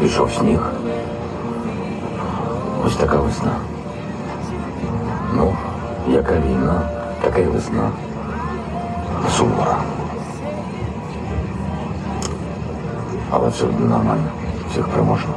Пішов сніг. Ось така весна. Ну, яка війна, така й весна. Сувора. Але все одно нормально. Всіх переможемо.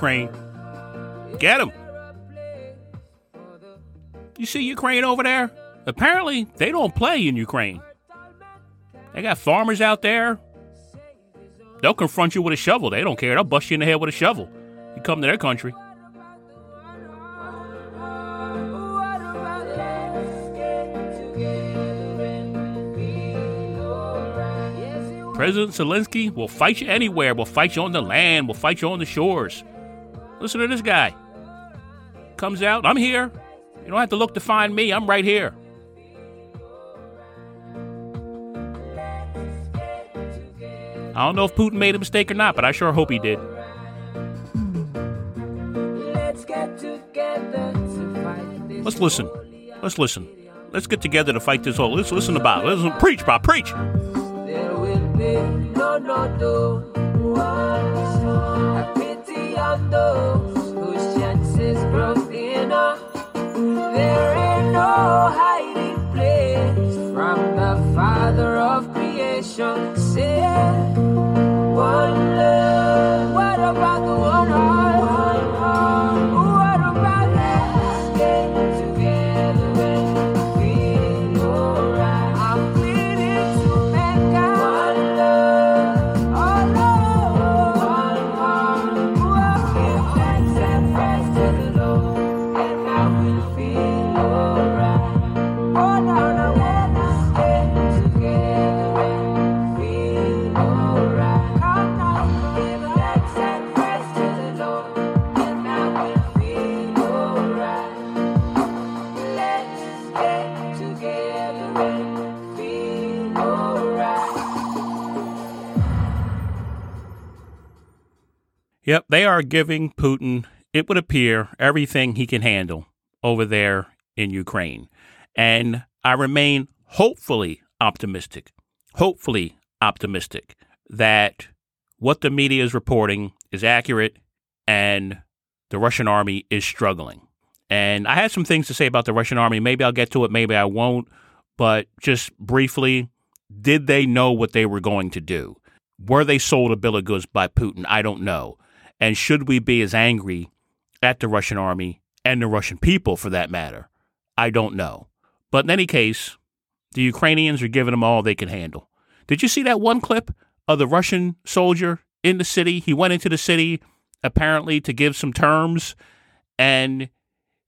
Ukraine. Get him. You see Ukraine over there? Apparently, they don't play in Ukraine. They got farmers out there. They'll confront you with a shovel. They don't care. They'll bust you in the head with a shovel. You come to their country. President Zelensky will fight you anywhere. We'll fight you on the land. We'll fight you on the shores. Listen to this guy. Comes out. I'm here. You don't have to look to find me. I'm right here. I don't know if Putin made a mistake or not, but I sure hope he did. Let's get together to fight this. Let's listen. Let's listen. Let's get together to fight this whole. Let's listen Bob. Listen, preach, Bob, preach. There will be no, no, no. On those whose chances grow thinner. There ain't no hiding place from the Father of creation. Say Yep, they are giving Putin, it would appear, everything he can handle over there in Ukraine. And I remain hopefully optimistic, hopefully optimistic that what the media is reporting is accurate and the Russian army is struggling. And I had some things to say about the Russian army. Maybe I'll get to it, maybe I won't. But just briefly, did they know what they were going to do? Were they sold a bill of goods by Putin? I don't know. And should we be as angry at the Russian army and the Russian people for that matter? I don't know. But in any case, the Ukrainians are giving them all they can handle. Did you see that one clip of the Russian soldier in the city? He went into the city apparently to give some terms and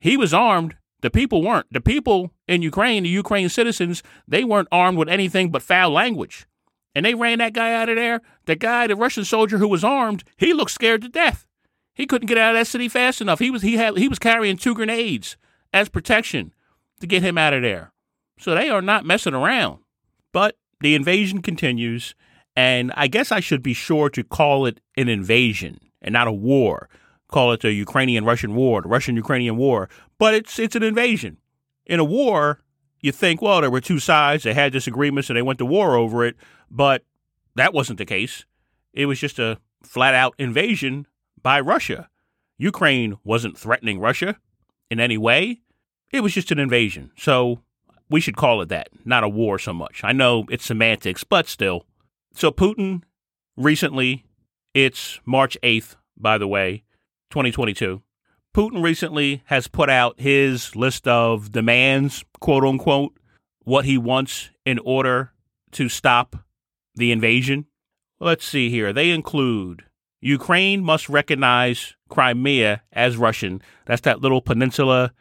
he was armed. The people weren't. The people in Ukraine, the Ukraine citizens, they weren't armed with anything but foul language. And they ran that guy out of there. The guy, the Russian soldier who was armed, he looked scared to death. He couldn't get out of that city fast enough. He was he had he was carrying two grenades as protection to get him out of there. So they are not messing around. But the invasion continues, and I guess I should be sure to call it an invasion and not a war. Call it the Ukrainian Russian war, the Russian Ukrainian war. But it's it's an invasion. In a war, you think, well, there were two sides, they had disagreements and they went to war over it, but that wasn't the case. It was just a flat out invasion by Russia. Ukraine wasn't threatening Russia in any way. It was just an invasion. So we should call it that, not a war so much. I know it's semantics, but still. So Putin recently, it's March 8th, by the way, 2022. Putin recently has put out his list of demands, quote unquote, what he wants in order to stop the invasion. Let's see here. They include Ukraine must recognize Crimea as Russian. That's that little peninsula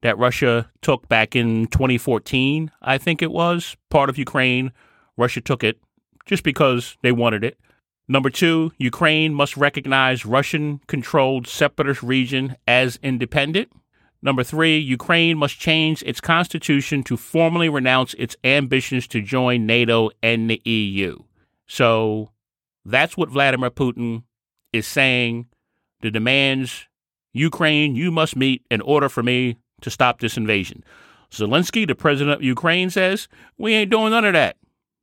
that Russia took back in 2014, I think it was, part of Ukraine. Russia took it just because they wanted it. Number two, Ukraine must recognize Russian controlled separatist region as independent. Number three, Ukraine must change its constitution to formally renounce its ambitions to join NATO and the EU. So that's what Vladimir Putin is saying. The demands Ukraine, you must meet in order for me to stop this invasion. Zelensky, the president of Ukraine, says, We ain't doing none of that.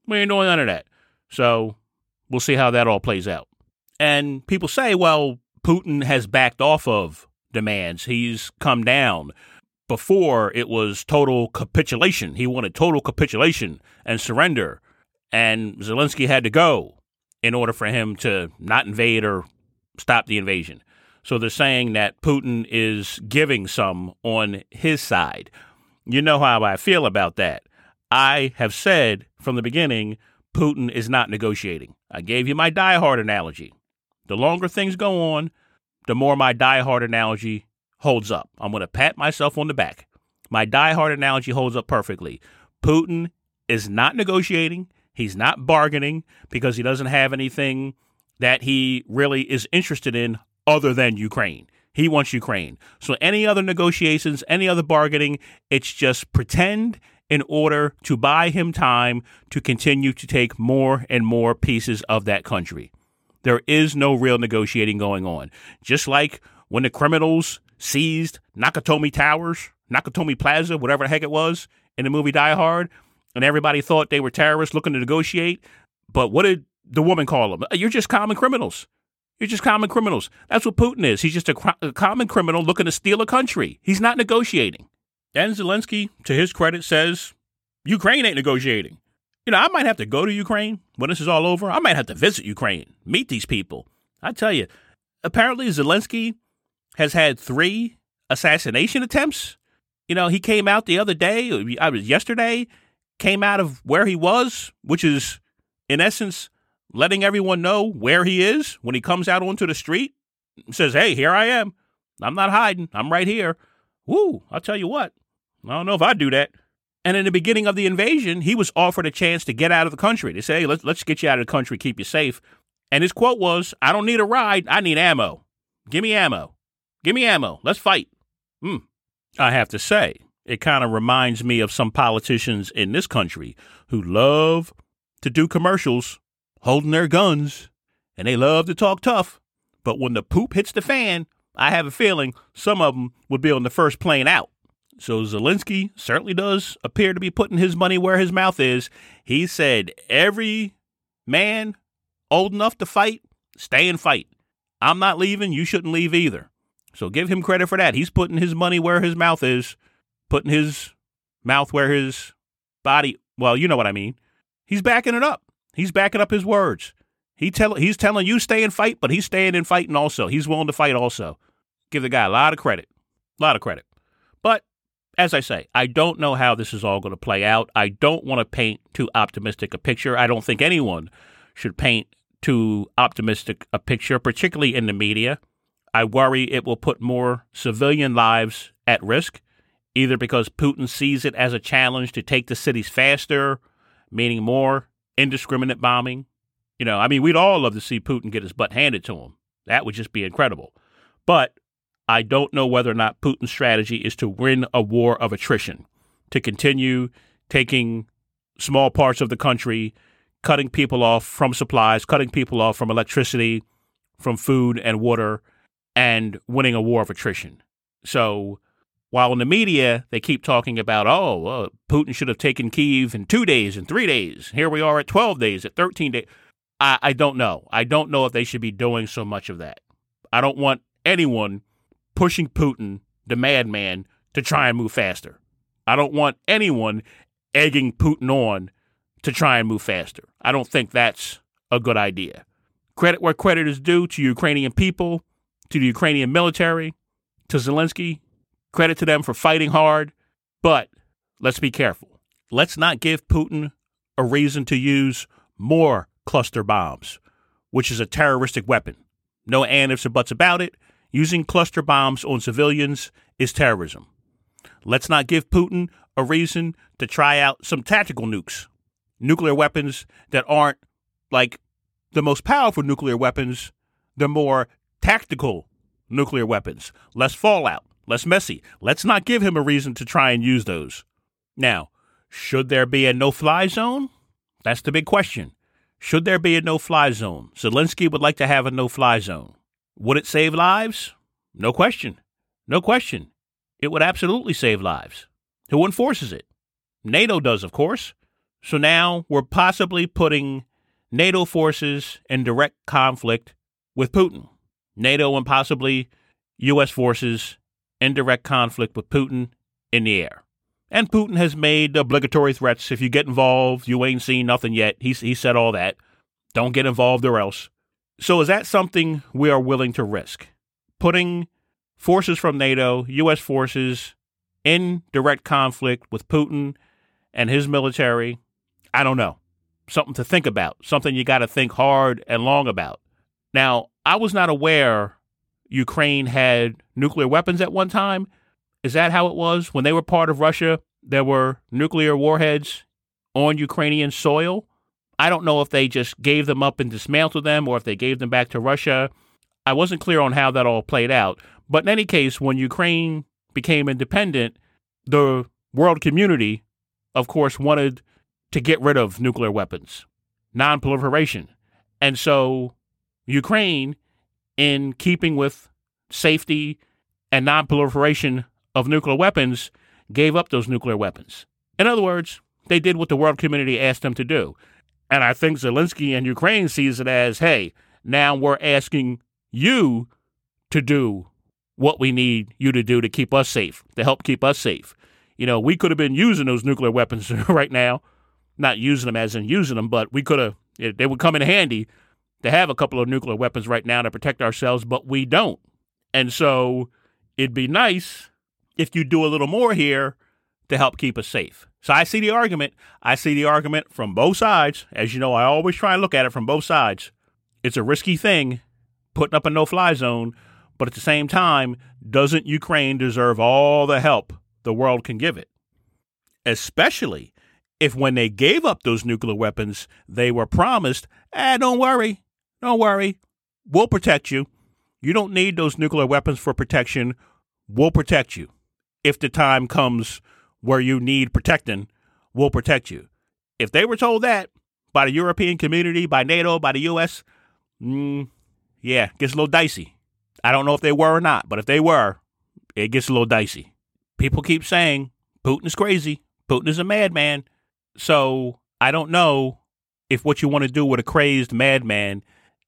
We ain't doing none of that. So we'll see how that all plays out. And people say, well, Putin has backed off of demands. He's come down. Before it was total capitulation. He wanted total capitulation and surrender. And Zelensky had to go in order for him to not invade or stop the invasion. So they're saying that Putin is giving some on his side. You know how I feel about that. I have said from the beginning Putin is not negotiating. I gave you my diehard analogy. The longer things go on, the more my diehard analogy holds up. I'm going to pat myself on the back. My diehard analogy holds up perfectly. Putin is not negotiating. He's not bargaining because he doesn't have anything that he really is interested in other than Ukraine. He wants Ukraine. So any other negotiations, any other bargaining, it's just pretend in order to buy him time to continue to take more and more pieces of that country. There is no real negotiating going on. Just like when the criminals seized Nakatomi Towers, Nakatomi Plaza, whatever the heck it was in the movie Die Hard, and everybody thought they were terrorists looking to negotiate. But what did the woman call them? You're just common criminals. You're just common criminals. That's what Putin is. He's just a, a common criminal looking to steal a country. He's not negotiating. And Zelensky, to his credit, says Ukraine ain't negotiating. You know, I might have to go to Ukraine when this is all over. I might have to visit Ukraine, meet these people. I tell you, apparently Zelensky has had three assassination attempts. You know, he came out the other day, I was yesterday, came out of where he was, which is in essence letting everyone know where he is when he comes out onto the street. Says, "Hey, here I am. I'm not hiding. I'm right here." Woo! I'll tell you what. I don't know if I'd do that. And in the beginning of the invasion, he was offered a chance to get out of the country. They say, hey, let's, let's get you out of the country, keep you safe. And his quote was, I don't need a ride, I need ammo. Give me ammo. Give me ammo. Let's fight. Hmm. I have to say, it kind of reminds me of some politicians in this country who love to do commercials holding their guns and they love to talk tough. But when the poop hits the fan, I have a feeling some of them would be on the first plane out. So Zelensky certainly does appear to be putting his money where his mouth is. He said, every man old enough to fight, stay and fight. I'm not leaving. You shouldn't leave either. So give him credit for that. He's putting his money where his mouth is, putting his mouth where his body, well, you know what I mean. He's backing it up. He's backing up his words. He tell, he's telling you stay and fight, but he's staying and fighting also. He's willing to fight also. Give the guy a lot of credit. A lot of credit. But as I say, I don't know how this is all going to play out. I don't want to paint too optimistic a picture. I don't think anyone should paint too optimistic a picture, particularly in the media. I worry it will put more civilian lives at risk, either because Putin sees it as a challenge to take the cities faster, meaning more indiscriminate bombing. You know, I mean, we'd all love to see Putin get his butt handed to him. That would just be incredible. But I don't know whether or not Putin's strategy is to win a war of attrition, to continue taking small parts of the country, cutting people off from supplies, cutting people off from electricity, from food and water, and winning a war of attrition. So while in the media they keep talking about, oh, uh, Putin should have taken Kiev in two days and three days. Here we are at 12 days, at 13 days. I, I don't know. I don't know if they should be doing so much of that. I don't want anyone pushing Putin, the madman, to try and move faster. I don't want anyone egging Putin on to try and move faster. I don't think that's a good idea. Credit where credit is due to Ukrainian people, to the Ukrainian military, to Zelensky. Credit to them for fighting hard. But let's be careful. Let's not give Putin a reason to use more cluster bombs, which is a terroristic weapon. No and ifs or buts about it. Using cluster bombs on civilians is terrorism. Let's not give Putin a reason to try out some tactical nukes, nuclear weapons that aren't like the most powerful nuclear weapons, the more tactical nuclear weapons. Less fallout, less messy. Let's not give him a reason to try and use those. Now, should there be a no fly zone? That's the big question. Should there be a no fly zone? Zelensky would like to have a no fly zone. Would it save lives? No question. No question. It would absolutely save lives. Who enforces it? NATO does, of course. So now we're possibly putting NATO forces in direct conflict with Putin. NATO and possibly U.S. forces in direct conflict with Putin in the air. And Putin has made obligatory threats. If you get involved, you ain't seen nothing yet. He, he said all that. Don't get involved or else. So is that something we are willing to risk? Putting forces from NATO, U.S. forces, in direct conflict with Putin and his military? I don't know. Something to think about, something you got to think hard and long about. Now, I was not aware Ukraine had nuclear weapons at one time. Is that how it was? When they were part of Russia, there were nuclear warheads on Ukrainian soil. I don't know if they just gave them up and dismantled them or if they gave them back to Russia. I wasn't clear on how that all played out. But in any case, when Ukraine became independent, the world community, of course, wanted to get rid of nuclear weapons, non-proliferation. And so Ukraine, in keeping with safety and non-proliferation of nuclear weapons, gave up those nuclear weapons. In other words, they did what the world community asked them to do. And I think Zelensky and Ukraine sees it as, hey, now we're asking you to do what we need you to do to keep us safe, to help keep us safe. You know, we could have been using those nuclear weapons right now, not using them as in using them, but we could have, they would come in handy to have a couple of nuclear weapons right now to protect ourselves, but we don't. And so it'd be nice if you do a little more here to help keep us safe. So I see the argument. I see the argument from both sides. As you know, I always try and look at it from both sides. It's a risky thing putting up a no fly zone, but at the same time, doesn't Ukraine deserve all the help the world can give it? Especially if when they gave up those nuclear weapons, they were promised, ah, don't worry, don't worry, we'll protect you. You don't need those nuclear weapons for protection. We'll protect you. If the time comes where you need protecting, we'll protect you. If they were told that by the European community, by NATO, by the U.S., mm, yeah, gets a little dicey. I don't know if they were or not, but if they were, it gets a little dicey. People keep saying Putin is crazy. Putin is a madman. So I don't know if what you want to do with a crazed madman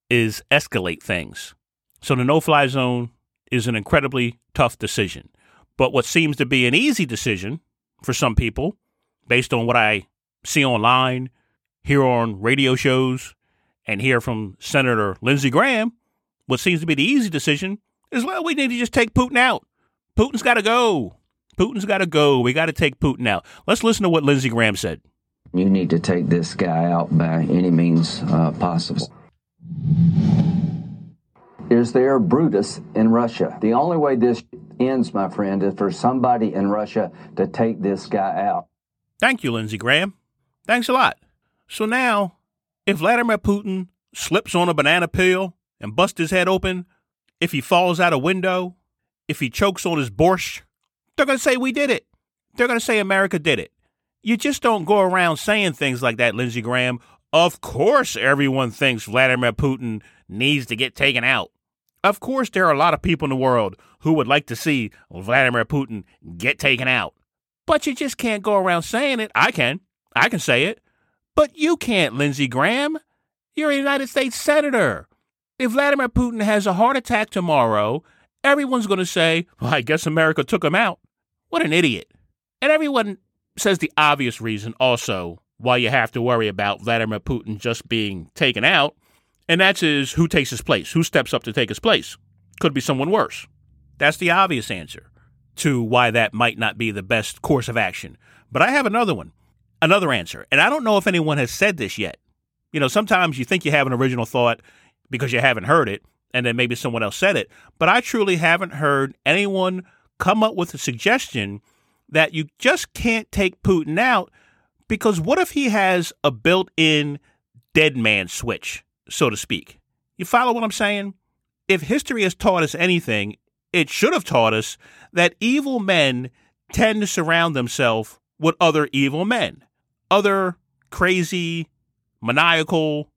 is escalate things. So the no fly zone is an incredibly tough decision. But what seems to be an easy decision for some people, based on what I see online, hear on radio shows, and hear from Senator Lindsey Graham, what seems to be the easy decision is well, we need to just take Putin out. Putin's got to go. Putin's got to go. We got to take Putin out. Let's listen to what Lindsey Graham said. You need to take this guy out by any means uh, possible. Is there Brutus in Russia? The only way this ends, my friend, is for somebody in Russia to take this guy out. Thank you, Lindsey Graham. Thanks a lot. So now, if Vladimir Putin slips on a banana peel and busts his head open, if he falls out a window, if he chokes on his borscht, they're going to say we did it. They're going to say America did it. You just don't go around saying things like that, Lindsey Graham. Of course, everyone thinks Vladimir Putin needs to get taken out. Of course, there are a lot of people in the world who would like to see Vladimir Putin get taken out. But you just can't go around saying it. I can. I can say it. But you can't, Lindsey Graham. You're a United States Senator. If Vladimir Putin has a heart attack tomorrow, everyone's going to say, well, I guess America took him out. What an idiot. And everyone says the obvious reason also why you have to worry about Vladimir Putin just being taken out, and that's is who takes his place, who steps up to take his place. Could be someone worse. That's the obvious answer to why that might not be the best course of action. But I have another one, another answer. And I don't know if anyone has said this yet. You know, sometimes you think you have an original thought because you haven't heard it, and then maybe someone else said it. But I truly haven't heard anyone come up with a suggestion that you just can't take Putin out because what if he has a built in dead man switch so to speak. You follow what I'm saying? If history has taught us anything, it should have taught us that evil men tend to surround themselves with other evil men, other crazy, maniacal,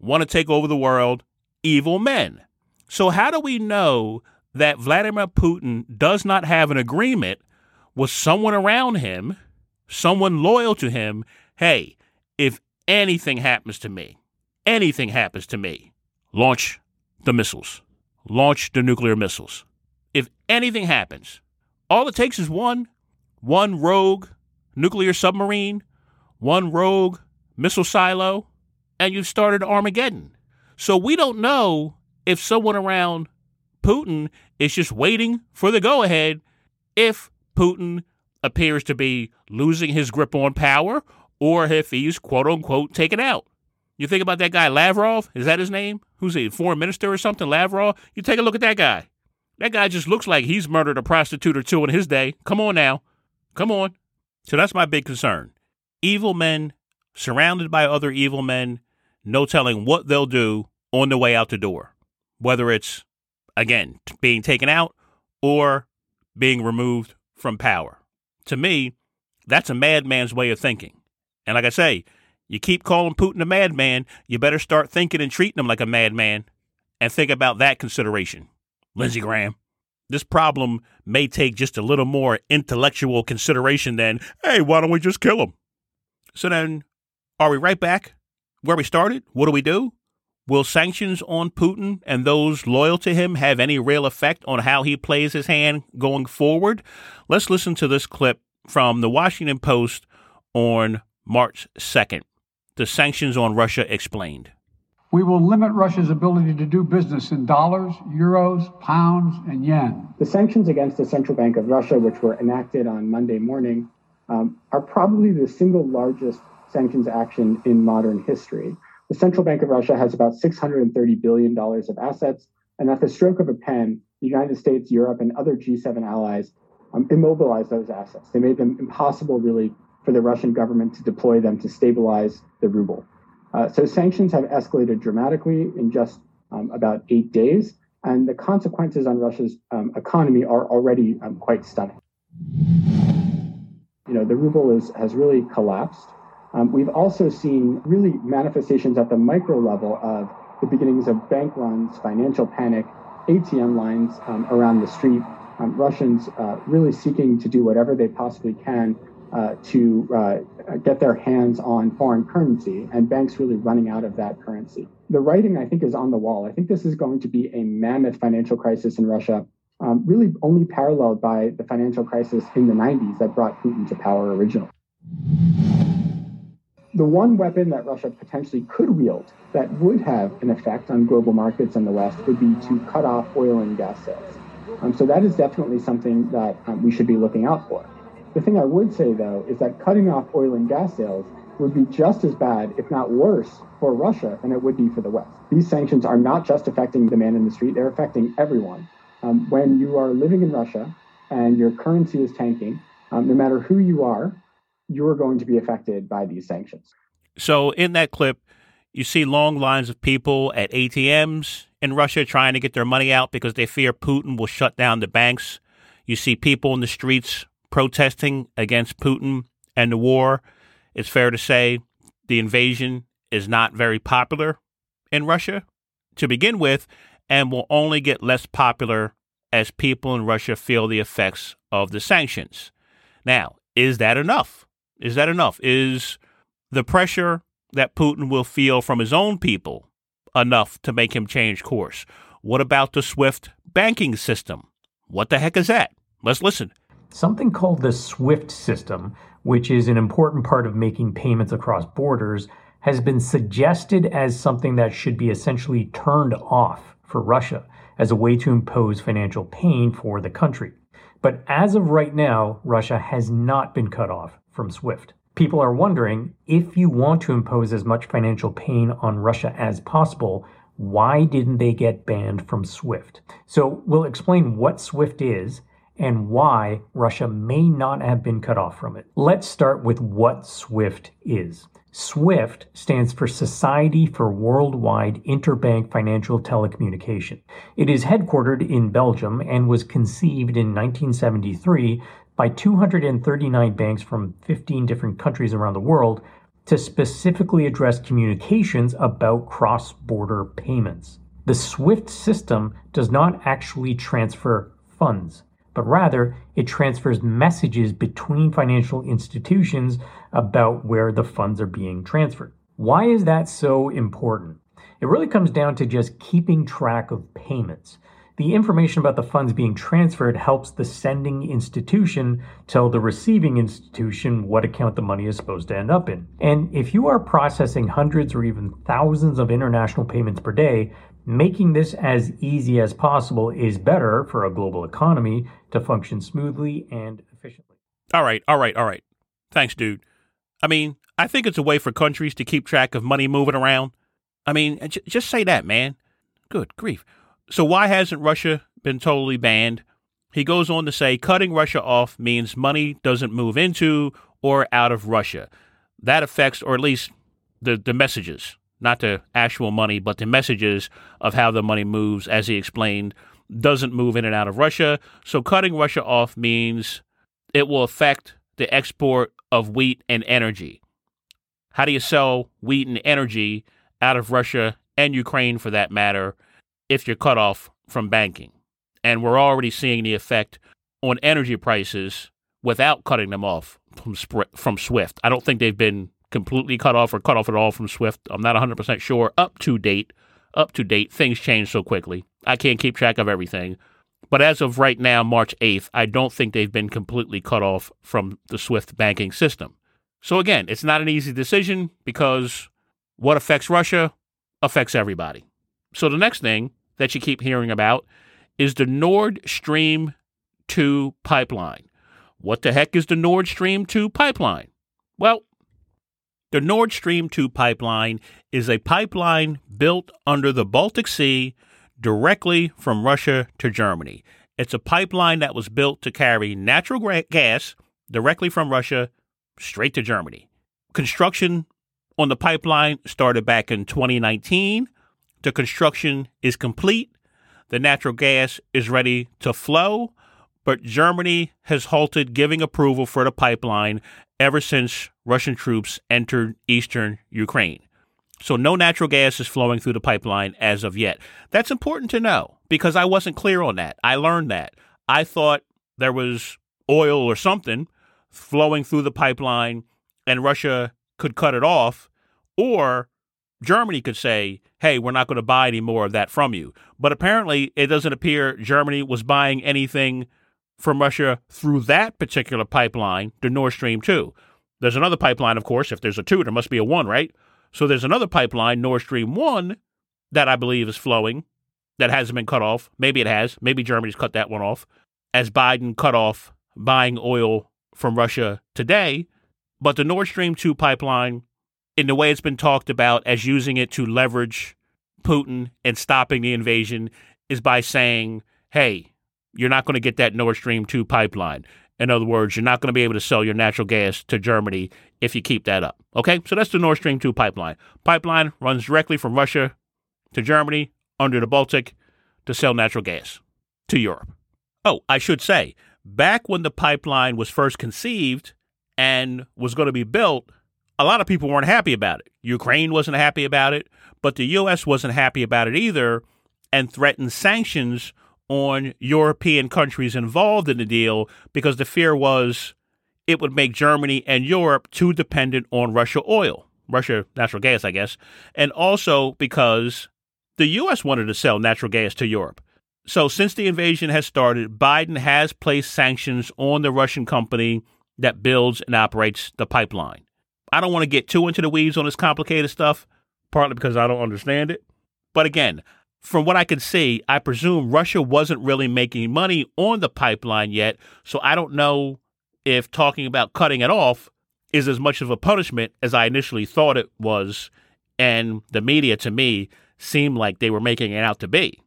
want to take over the world, evil men. So, how do we know that Vladimir Putin does not have an agreement with someone around him, someone loyal to him? Hey, if anything happens to me, anything happens to me, launch the missiles, launch the nuclear missiles. If anything happens, all it takes is one, one rogue nuclear submarine, one rogue missile silo, and you've started Armageddon. So we don't know if someone around Putin is just waiting for the go ahead if Putin appears to be losing his grip on power or if he's quote unquote taken out. You think about that guy Lavrov? Is that his name? Who's he? Foreign minister or something? Lavrov? You take a look at that guy. That guy just looks like he's murdered a prostitute or two in his day. Come on now. Come on. So that's my big concern. Evil men surrounded by other evil men, no telling what they'll do on the way out the door. Whether it's, again, being taken out or being removed from power. To me, that's a madman's way of thinking. And like I say, you keep calling Putin a madman, you better start thinking and treating him like a madman and think about that consideration. Lindsey Graham. This problem may take just a little more intellectual consideration than, hey, why don't we just kill him? So then, are we right back where we started? What do we do? Will sanctions on Putin and those loyal to him have any real effect on how he plays his hand going forward? Let's listen to this clip from the Washington Post on March 2nd. The sanctions on Russia explained. We will limit Russia's ability to do business in dollars, euros, pounds, and yen. The sanctions against the Central Bank of Russia, which were enacted on Monday morning, um, are probably the single largest sanctions action in modern history. The Central Bank of Russia has about $630 billion of assets, and at the stroke of a pen, the United States, Europe, and other G7 allies um, immobilized those assets. They made them impossible, really, for the Russian government to deploy them to stabilize the ruble. Uh, so sanctions have escalated dramatically in just um, about eight days, and the consequences on Russia's um, economy are already um, quite stunning. You know, the ruble is, has really collapsed. Um, we've also seen really manifestations at the micro level of the beginnings of bank runs, financial panic, ATM lines um, around the street, um, Russians uh, really seeking to do whatever they possibly can uh, to uh, get their hands on foreign currency, and banks really running out of that currency. The writing, I think, is on the wall. I think this is going to be a mammoth financial crisis in Russia, um, really only paralleled by the financial crisis in the 90s that brought Putin to power originally. The one weapon that Russia potentially could wield that would have an effect on global markets and the West would be to cut off oil and gas sales. Um, so that is definitely something that um, we should be looking out for. The thing I would say, though, is that cutting off oil and gas sales would be just as bad, if not worse, for Russia than it would be for the West. These sanctions are not just affecting the man in the street, they're affecting everyone. Um, when you are living in Russia and your currency is tanking, um, no matter who you are, you're going to be affected by these sanctions. So, in that clip, you see long lines of people at ATMs in Russia trying to get their money out because they fear Putin will shut down the banks. You see people in the streets protesting against Putin and the war. It's fair to say the invasion is not very popular in Russia to begin with and will only get less popular as people in Russia feel the effects of the sanctions. Now, is that enough? Is that enough? Is the pressure that Putin will feel from his own people enough to make him change course? What about the SWIFT banking system? What the heck is that? Let's listen something called the SWIFT system, which is an important part of making payments across borders, has been suggested as something that should be essentially turned off for Russia as a way to impose financial pain for the country. But as of right now, Russia has not been cut off from SWIFT. People are wondering if you want to impose as much financial pain on Russia as possible, why didn't they get banned from SWIFT? So we'll explain what SWIFT is and why Russia may not have been cut off from it. Let's start with what SWIFT is. SWIFT stands for Society for Worldwide Interbank Financial Telecommunication. It is headquartered in Belgium and was conceived in 1973 by 239 banks from 15 different countries around the world to specifically address communications about cross border payments. The SWIFT system does not actually transfer funds, but rather it transfers messages between financial institutions about where the funds are being transferred. Why is that so important? It really comes down to just keeping track of payments. The information about the funds being transferred helps the sending institution tell the receiving institution what account the money is supposed to end up in. And if you are processing hundreds or even thousands of international payments per day, making this as easy as possible is better for a global economy to function smoothly and efficiently. All right, all right, all right. Thanks, dude. I mean, I think it's a way for countries to keep track of money moving around. I mean, j- just say that, man. Good grief. So why hasn't Russia been totally banned? He goes on to say cutting Russia off means money doesn't move into or out of Russia. That affects, or at least the, the messages, not the actual money, but the messages of how the money moves, as he explained, doesn't move in and out of Russia. So cutting Russia off means it will affect the export of wheat and energy. How do you sell wheat and energy out of Russia and Ukraine for that matter? if you're cut off from banking. And we're already seeing the effect on energy prices without cutting them off from, from SWIFT. I don't think they've been completely cut off or cut off at all from SWIFT. I'm not 100% sure. Up to date, up to date, things change so quickly. I can't keep track of everything. But as of right now, March 8th, I don't think they've been completely cut off from the SWIFT banking system. So again, it's not an easy decision because what affects Russia affects everybody. So the next thing that you keep hearing about is the Nord Stream 2 pipeline. What the heck is the Nord Stream 2 pipeline? Well, the Nord Stream 2 pipeline is a pipeline built under the Baltic Sea directly from Russia to Germany. It's a pipeline that was built to carry natural gas directly from Russia straight to Germany. Construction on the pipeline started back in 2019 the construction is complete. The natural gas is ready to flow, but Germany has halted giving approval for the pipeline ever since Russian troops entered eastern Ukraine. So no natural gas is flowing through the pipeline as of yet. That's important to know because I wasn't clear on that. I learned that. I thought there was oil or something flowing through the pipeline and Russia could cut it off, or Germany could say, hey, we're not going to buy any more of that from you. But apparently, it doesn't appear Germany was buying anything from Russia through that particular pipeline, the Nord Stream 2. There's another pipeline, of course. If there's a 2, there must be a 1, right? So there's another pipeline, Nord Stream 1, that I believe is flowing that hasn't been cut off. Maybe it has. Maybe Germany's cut that one off as Biden cut off buying oil from Russia today. But the Nord Stream 2 pipeline in the way it's been talked about as using it to leverage Putin and stopping the invasion is by saying, hey, you're not going to get that Nord Stream 2 pipeline. In other words, you're not going to be able to sell your natural gas to Germany if you keep that up. Okay? So that's the Nord Stream 2 pipeline. Pipeline runs directly from Russia to Germany under the Baltic to sell natural gas to Europe. Oh, I should say, back when the pipeline was first conceived and was going to be built, a lot of people weren't happy about it. Ukraine wasn't happy about it, but the U.S. wasn't happy about it either and threatened sanctions on European countries involved in the deal because the fear was it would make Germany and Europe too dependent on Russia oil, Russia natural gas, I guess, and also because the U.S. wanted to sell natural gas to Europe. So, since the invasion has started, Biden has placed sanctions on the Russian company that builds and operates the pipeline. I don't want to get too into the weeds on this complicated stuff, partly because I don't understand it. But again, from what I can see, I presume Russia wasn't really making money on the pipeline yet. So I don't know if talking about cutting it off is as much of a punishment as I initially thought it was. And the media, to me, seemed like they were making it out to be.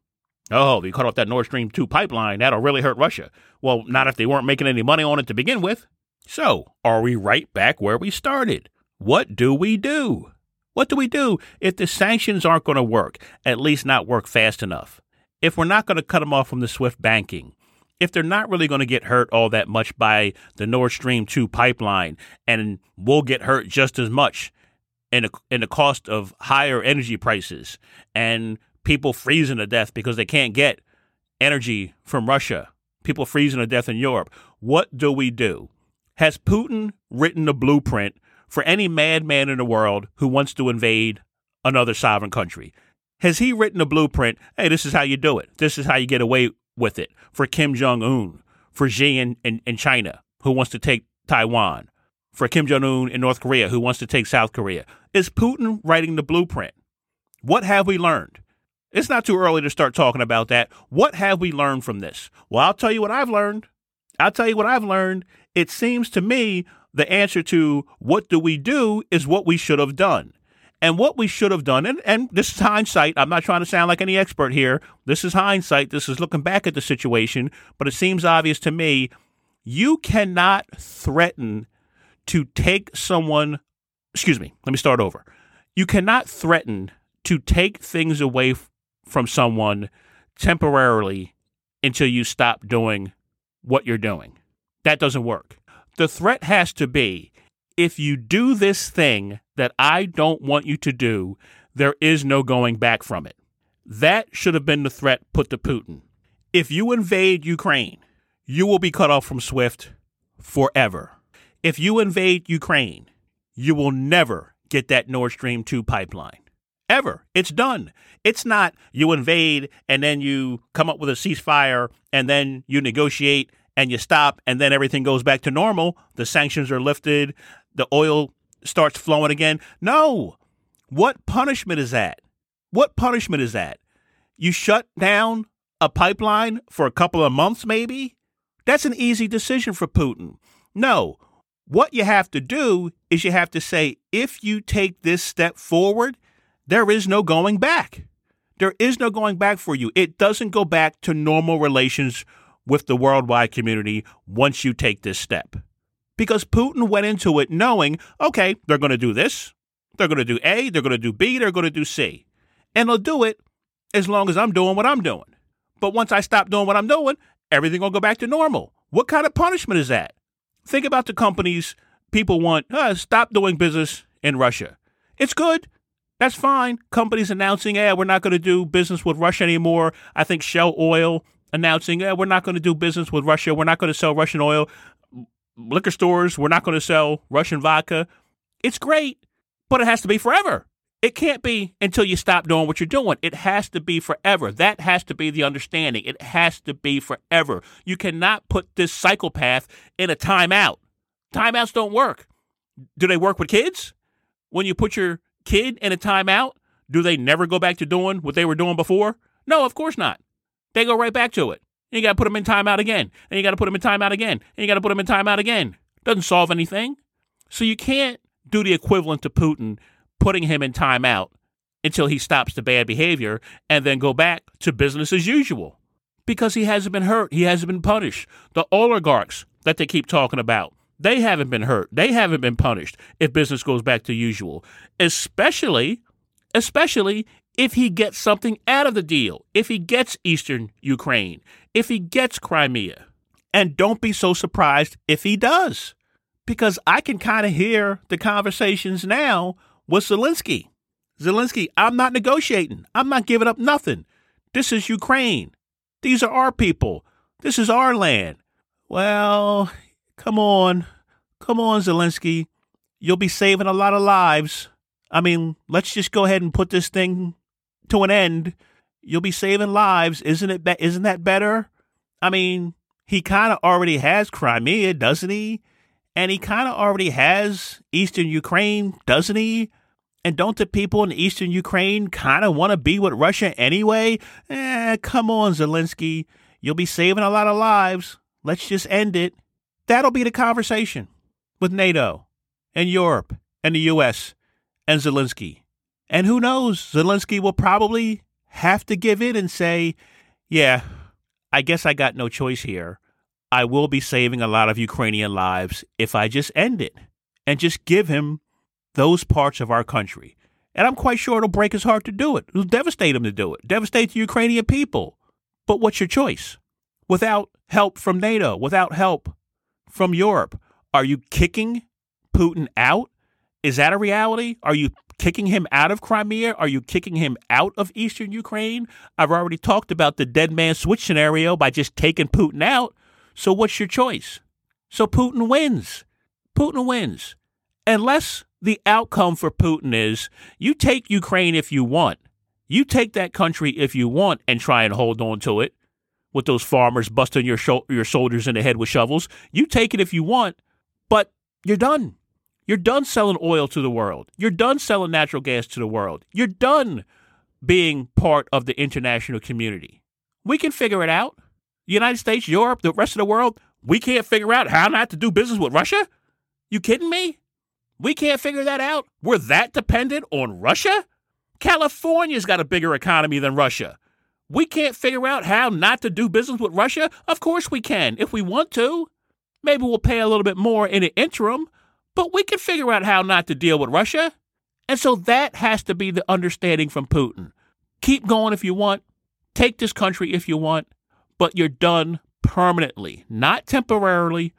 Oh, if you cut off that Nord Stream 2 pipeline, that'll really hurt Russia. Well, not if they weren't making any money on it to begin with. So, are we right back where we started? What do we do? What do we do if the sanctions aren't going to work, at least not work fast enough? If we're not going to cut them off from the SWIFT banking, if they're not really going to get hurt all that much by the Nord Stream 2 pipeline and we'll get hurt just as much in, a, in the cost of higher energy prices and people freezing to death because they can't get energy from Russia, people freezing to death in Europe, what do we do? Has Putin written a blueprint for any madman in the world who wants to invade another sovereign country? Has he written a blueprint? Hey, this is how you do it. This is how you get away with it for Kim Jong Un, for Xi in, in, in China, who wants to take Taiwan, for Kim Jong Un in North Korea, who wants to take South Korea. Is Putin writing the blueprint? What have we learned? It's not too early to start talking about that. What have we learned from this? Well, I'll tell you what I've learned. I'll tell you what I've learned. It seems to me the answer to what do we do is what we should have done. And what we should have done, and, and this is hindsight, I'm not trying to sound like any expert here. This is hindsight. This is looking back at the situation, but it seems obvious to me you cannot threaten to take someone, excuse me, let me start over. You cannot threaten to take things away f- from someone temporarily until you stop doing what you're doing. That doesn't work. The threat has to be if you do this thing that I don't want you to do, there is no going back from it. That should have been the threat put to Putin. If you invade Ukraine, you will be cut off from SWIFT forever. If you invade Ukraine, you will never get that Nord Stream 2 pipeline. Ever. It's done. It's not you invade and then you come up with a ceasefire and then you negotiate and you stop and then everything goes back to normal. The sanctions are lifted, the oil starts flowing again. No. What punishment is that? What punishment is that? You shut down a pipeline for a couple of months, maybe? That's an easy decision for Putin. No. What you have to do is you have to say, if you take this step forward, there is no going back. There is no going back for you. It doesn't go back to normal relations with the worldwide community once you take this step. Because Putin went into it knowing, okay, they're going to do this, they're going to do A, they're going to do B, they're going to do C. And they'll do it as long as I'm doing what I'm doing. But once I stop doing what I'm doing, everything will go back to normal. What kind of punishment is that? Think about the companies people want, uh, stop doing business in Russia. It's good. That's fine. Companies announcing, yeah, we're not going to do business with Russia anymore. I think Shell Oil announcing, yeah, we're not going to do business with Russia. We're not going to sell Russian oil. Liquor stores, we're not going to sell Russian vodka. It's great, but it has to be forever. It can't be until you stop doing what you're doing. It has to be forever. That has to be the understanding. It has to be forever. You cannot put this psychopath in a timeout. Timeouts don't work. Do they work with kids? When you put your kid in a timeout, do they never go back to doing what they were doing before? No, of course not. They go right back to it. And you got to put them in timeout again. And you got to put them in timeout again. And you got to put them in timeout again. Doesn't solve anything. So you can't do the equivalent to Putin putting him in timeout until he stops the bad behavior and then go back to business as usual because he hasn't been hurt. He hasn't been punished. The oligarchs that they keep talking about, they haven't been hurt. They haven't been punished if business goes back to usual, especially, especially if he gets something out of the deal, if he gets Eastern Ukraine, if he gets Crimea. And don't be so surprised if he does, because I can kind of hear the conversations now with Zelensky. Zelensky, I'm not negotiating. I'm not giving up nothing. This is Ukraine. These are our people. This is our land. Well, come on. Come on, Zelensky. You'll be saving a lot of lives. I mean, let's just go ahead and put this thing to an end. You'll be saving lives. Isn't it? Be- isn't that better? I mean, he kind of already has Crimea, doesn't he? And he kind of already has Eastern Ukraine, doesn't he? And don't the people in Eastern Ukraine kind of want to be with Russia anyway? Eh, come on, Zelensky. You'll be saving a lot of lives. Let's just end it. That'll be the conversation with NATO and Europe and the U.S. and Zelensky. And who knows, Zelensky will probably have to give in and say, yeah, I guess I got no choice here. I will be saving a lot of Ukrainian lives if I just end it and just give him those parts of our country. And I'm quite sure it'll break his heart to do it. It'll devastate him to do it, devastate the Ukrainian people. But what's your choice? Without help from NATO, without help from Europe, are you kicking Putin out? Is that a reality? Are you kicking him out of Crimea? Are you kicking him out of eastern Ukraine? I've already talked about the dead man switch scenario by just taking Putin out. So what's your choice? So Putin wins. Putin wins. Unless the outcome for Putin is you take Ukraine if you want. You take that country if you want and try and hold on to it with those farmers busting your sho- your soldiers in the head with shovels. You take it if you want, but you're done. You're done selling oil to the world. You're done selling natural gas to the world. You're done being part of the international community. We can figure it out. United States, Europe, the rest of the world, we can't figure out how not to do business with Russia? You kidding me? We can't figure that out? We're that dependent on Russia? California's got a bigger economy than Russia. We can't figure out how not to do business with Russia? Of course we can, if we want to. Maybe we'll pay a little bit more in the interim, but we can figure out how not to deal with Russia. And so that has to be the understanding from Putin. Keep going if you want, take this country if you want, but you're done permanently, not temporarily,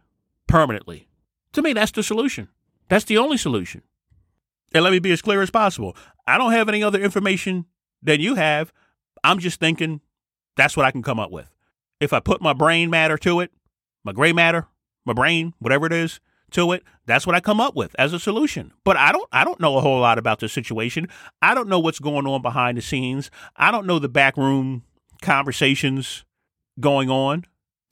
permanently. To me, that's the solution. That's the only solution. And let me be as clear as possible. I don't have any other information than you have. I'm just thinking that's what I can come up with. If I put my brain matter to it, my gray matter, my brain, whatever it is, to it, that's what I come up with as a solution. But I don't I don't know a whole lot about the situation. I don't know what's going on behind the scenes. I don't know the backroom conversations going on.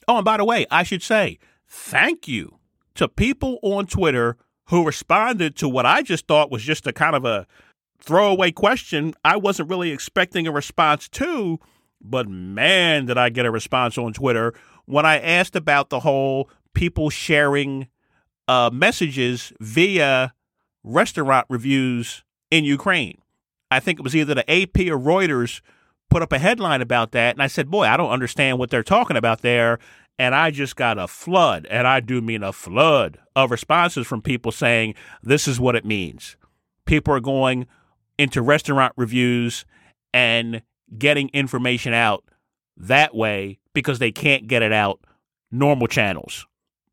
Oh, and by the way, I should say thank you to people on Twitter who responded to what I just thought was just a kind of a throwaway question I wasn't really expecting a response to, but man, did I get a response on Twitter when I asked about the whole people sharing uh, messages via restaurant reviews in Ukraine. I think it was either the AP or Reuters put up a headline about that, and I said, "Boy, I don't understand what they're talking about there." And I just got a flood, and I do mean a flood of responses from people saying this is what it means. People are going into restaurant reviews and getting information out that way because they can't get it out normal channels.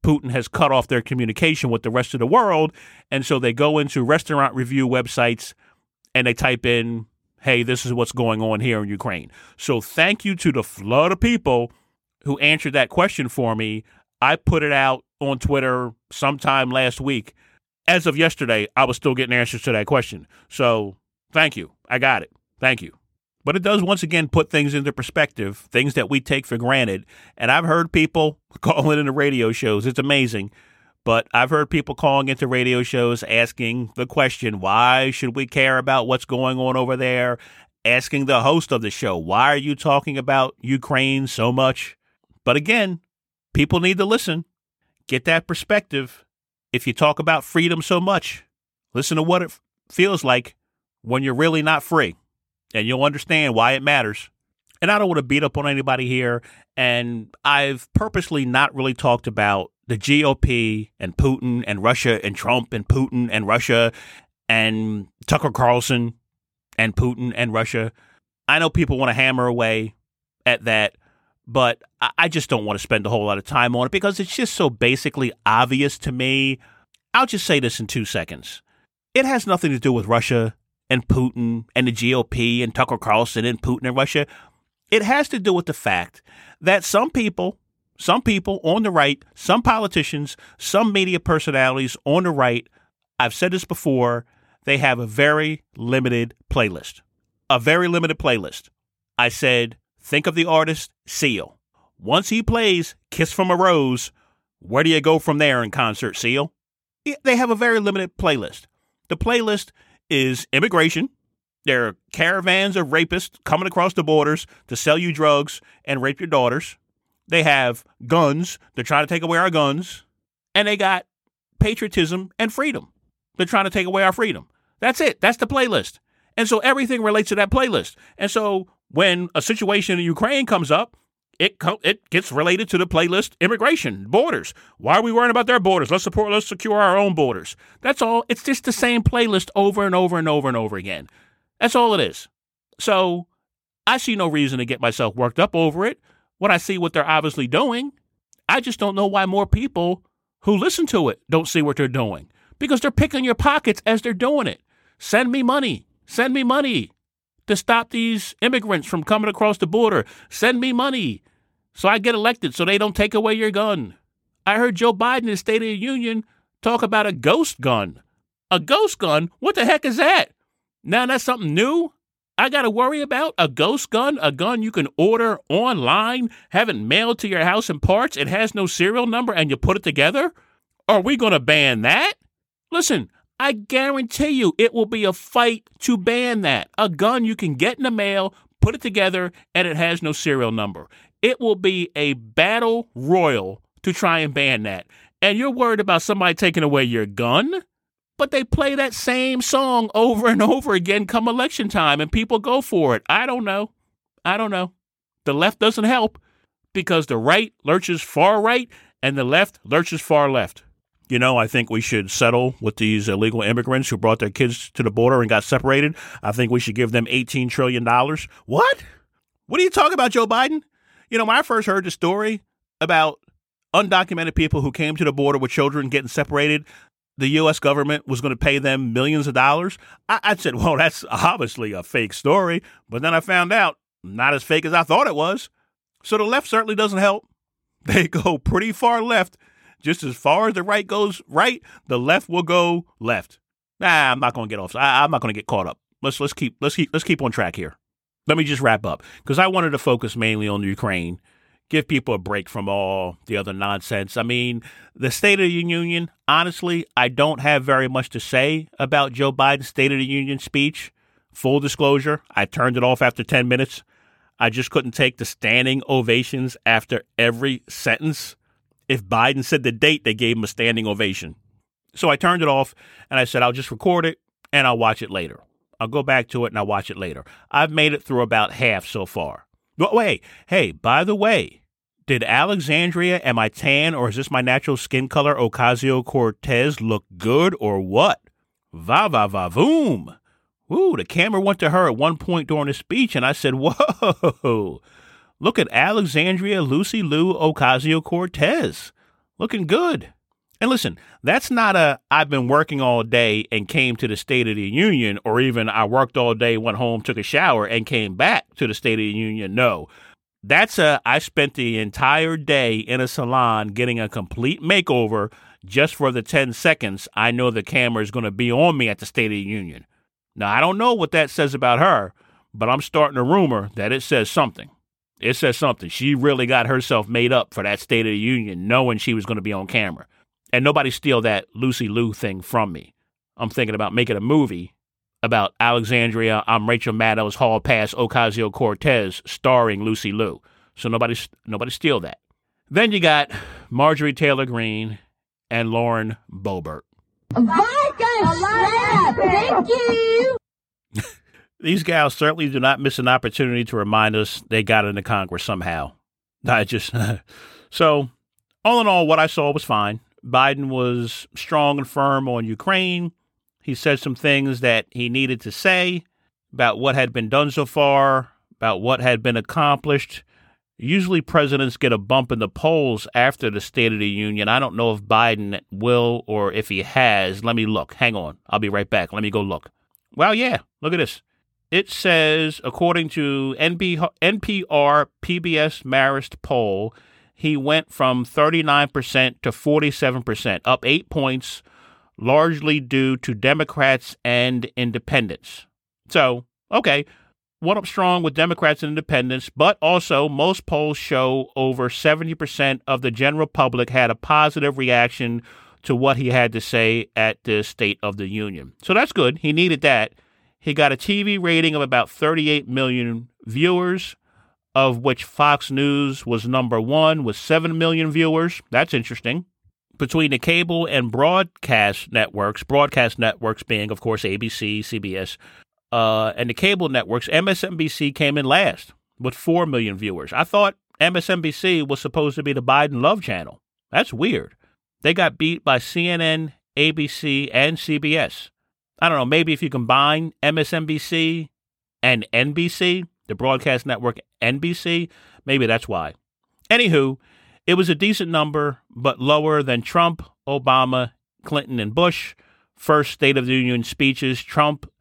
Putin has cut off their communication with the rest of the world. And so they go into restaurant review websites and they type in, hey, this is what's going on here in Ukraine. So thank you to the flood of people who answered that question for me. I put it out on Twitter sometime last week. As of yesterday, I was still getting answers to that question. So thank you. I got it. Thank you. But it does once again put things into perspective, things that we take for granted. And I've heard people calling into radio shows. It's amazing. But I've heard people calling into radio shows asking the question, why should we care about what's going on over there? Asking the host of the show, why are you talking about Ukraine so much? But again, people need to listen, get that perspective. If you talk about freedom so much, listen to what it feels like when you're really not free and you'll understand why it matters. And I don't want to beat up on anybody here. And I've purposely not really talked about the GOP and Putin and Russia and Trump and Putin and Russia and Tucker Carlson and Putin and Russia. I know people want to hammer away at that, but I just don't want to spend a whole lot of time on it because it's just so basically obvious to me. I'll just say this in two seconds. It has nothing to do with Russia and Putin and the GOP and Tucker Carlson and Putin and Russia. It has to do with the fact that some people, some people on the right, some politicians, some media personalities on the right, I've said this before, they have a very limited playlist. A very limited playlist. I said, think of the artist Seal. Once he plays Kiss from a Rose, where do you go from there in concert, Seal? They have a very limited playlist. The playlist is immigration. There are caravans of rapists coming across the borders to sell you drugs and rape your daughters. They have guns. They're trying to take away our guns. And they got patriotism and freedom. They're trying to take away our freedom. That's it. That's the playlist. And so everything relates to that playlist. And so when a situation in Ukraine comes up, it co- it gets related to the playlist immigration borders. Why are we worrying about their borders? Let's support. Let's secure our own borders. That's all. It's just the same playlist over and over and over and over again. That's all it is. So I see no reason to get myself worked up over it when I see what they're obviously doing. I just don't know why more people who listen to it don't see what they're doing because they're picking your pockets as they're doing it. Send me money. Send me money to stop these immigrants from coming across the border. Send me money so I get elected so they don't take away your gun. I heard Joe Biden in the State of the Union talk about a ghost gun. A ghost gun? What the heck is that? Now that's something new? I got to worry about a ghost gun, a gun you can order online, have it mailed to your house in parts, it has no serial number, and you put it together? Are we going to ban that? Listen, I guarantee you it will be a fight to ban that. A gun you can get in the mail, put it together, and it has no serial number. It will be a battle royal to try and ban that. And you're worried about somebody taking away your gun? But they play that same song over and over again come election time, and people go for it. I don't know. I don't know. The left doesn't help because the right lurches far right and the left lurches far left. You know, I think we should settle with these illegal immigrants who brought their kids to the border and got separated. I think we should give them $18 trillion. What? What are you talking about, Joe Biden? You know, when I first heard the story about undocumented people who came to the border with children getting separated, the U.S. government was going to pay them millions of dollars. I, I said, well, that's obviously a fake story. But then I found out not as fake as I thought it was. So the left certainly doesn't help. They go pretty far left. Just as far as the right goes right, the left will go left. Nah, I'm not to get off. I, I'm not to get caught up. Let's let's keep let's keep let's keep on track here. Let me just wrap up because I wanted to focus mainly on Ukraine give people a break from all the other nonsense. I mean, the State of the Union, honestly, I don't have very much to say about Joe Biden's State of the Union speech. Full disclosure, I turned it off after 10 minutes. I just couldn't take the standing ovations after every sentence. If Biden said the date, they gave him a standing ovation. So I turned it off and I said, I'll just record it and I'll watch it later. I'll go back to it and I'll watch it later. I've made it through about half so far. But wait, hey, by the way, did Alexandria, am I tan or is this my natural skin color, Ocasio Cortez, look good or what? Va va va voom. Ooh, the camera went to her at one point during the speech, and I said, Whoa, look at Alexandria Lucy Lou Ocasio Cortez. Looking good. And listen, that's not a I've been working all day and came to the State of the Union, or even I worked all day, went home, took a shower, and came back to the State of the Union. No. That's a I spent the entire day in a salon getting a complete makeover just for the 10 seconds I know the camera is going to be on me at the State of the Union. Now, I don't know what that says about her, but I'm starting a rumor that it says something. It says something. She really got herself made up for that State of the Union knowing she was going to be on camera. And nobody steal that Lucy Lou thing from me. I'm thinking about making a movie about Alexandria. I'm Rachel Maddow's Hall Pass Ocasio Cortez, starring Lucy Liu. So nobody nobody steal that. Then you got Marjorie Taylor Greene and Lauren Boebert. Thank you. These gals certainly do not miss an opportunity to remind us they got into Congress somehow. I just so all in all, what I saw was fine. Biden was strong and firm on Ukraine. He said some things that he needed to say about what had been done so far, about what had been accomplished. Usually, presidents get a bump in the polls after the State of the Union. I don't know if Biden will or if he has. Let me look. Hang on. I'll be right back. Let me go look. Well, yeah, look at this. It says, according to NPR PBS Marist poll, he went from 39% to 47%, up eight points largely due to Democrats and independents. So, okay, one up strong with Democrats and independents, but also most polls show over 70% of the general public had a positive reaction to what he had to say at the State of the Union. So that's good. He needed that. He got a TV rating of about 38 million viewers, of which Fox News was number one with 7 million viewers. That's interesting between the cable and broadcast networks, broadcast networks being, of course, ABC, CBS, uh, and the cable networks, MSNBC came in last with 4 million viewers. I thought MSNBC was supposed to be the Biden love channel. That's weird. They got beat by CNN, ABC, and CBS. I don't know, maybe if you combine MSNBC and NBC, the broadcast network NBC, maybe that's why. Anywho, it was a decent number, but lower than Trump, Obama, Clinton, and Bush. First State of the Union speeches, Trump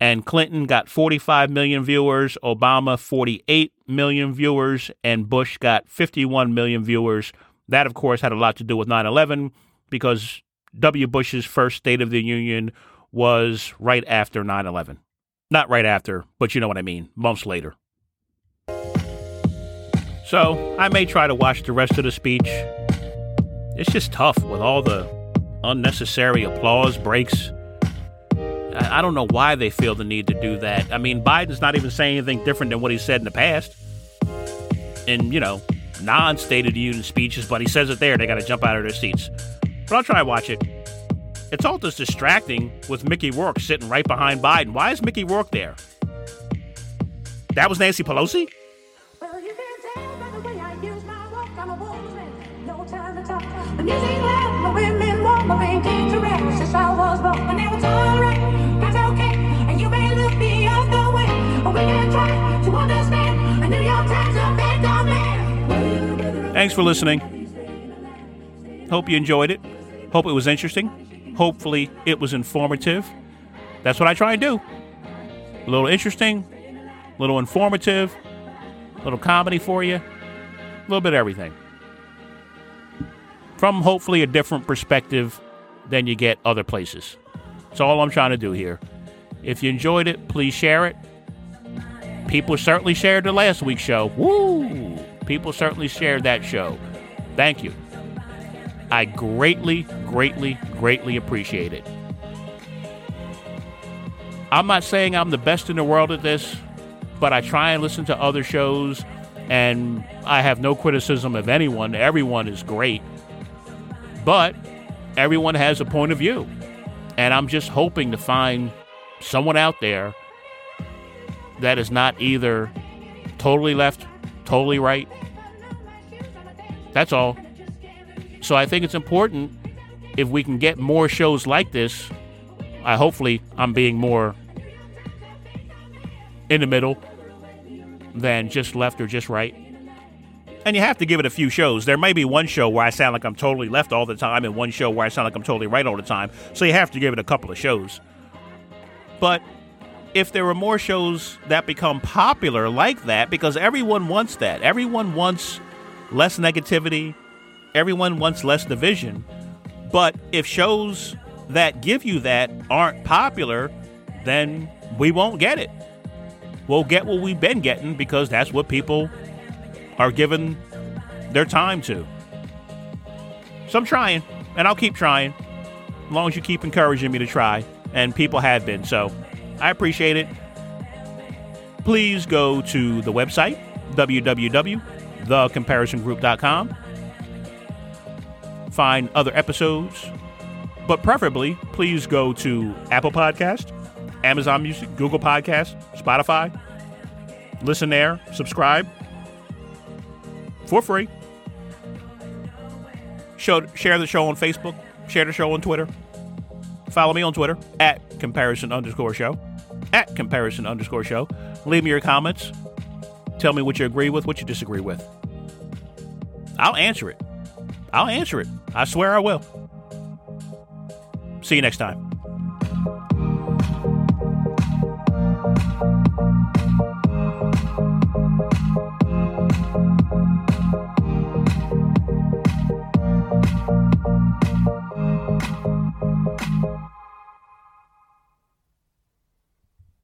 and Clinton got 45 million viewers, Obama 48 million viewers, and Bush got 51 million viewers. That, of course, had a lot to do with 9 11 because W. Bush's first State of the Union was right after 9 11. Not right after, but you know what I mean, months later. So I may try to watch the rest of the speech. It's just tough with all the unnecessary applause breaks. I don't know why they feel the need to do that. I mean, Biden's not even saying anything different than what he said in the past. In, you know, non State of the Union speeches, but he says it there. They got to jump out of their seats. But I'll try to watch it. It's all just distracting with Mickey Rourke sitting right behind Biden. Why is Mickey Rourke there? That was Nancy Pelosi? Well, you can tell the way I use my walk. I'm a wolfman. No time to talk. The music loud, my women walk, my pain to rest since I was born. And now it's alright, that's okay. And you may look the way, but we can try to understand. The New York Times effect on man. Thanks for listening. Hope you enjoyed it. Hope it was interesting. Hopefully, it was informative. That's what I try and do. A little interesting, a little informative, a little comedy for you, a little bit of everything. From hopefully a different perspective than you get other places. That's all I'm trying to do here. If you enjoyed it, please share it. People certainly shared the last week's show. Woo! People certainly shared that show. Thank you. I greatly, greatly, greatly appreciate it. I'm not saying I'm the best in the world at this, but I try and listen to other shows, and I have no criticism of anyone. Everyone is great. But everyone has a point of view. And I'm just hoping to find someone out there that is not either totally left, totally right. That's all. So I think it's important if we can get more shows like this. I hopefully I'm being more in the middle than just left or just right. And you have to give it a few shows. There may be one show where I sound like I'm totally left all the time, and one show where I sound like I'm totally right all the time. So you have to give it a couple of shows. But if there were more shows that become popular like that, because everyone wants that, everyone wants less negativity, everyone wants less division. But if shows that give you that aren't popular, then we won't get it. We'll get what we've been getting because that's what people are giving their time to. So I'm trying, and I'll keep trying as long as you keep encouraging me to try, and people have been. So I appreciate it. Please go to the website, www.thecomparisongroup.com. Find other episodes, but preferably, please go to Apple Podcast, Amazon Music, Google Podcast, Spotify. Listen there, subscribe for free. Show, share the show on Facebook, share the show on Twitter. Follow me on Twitter at comparison underscore show. At comparison underscore show. Leave me your comments. Tell me what you agree with, what you disagree with. I'll answer it. I'll answer it. I swear I will. See you next time.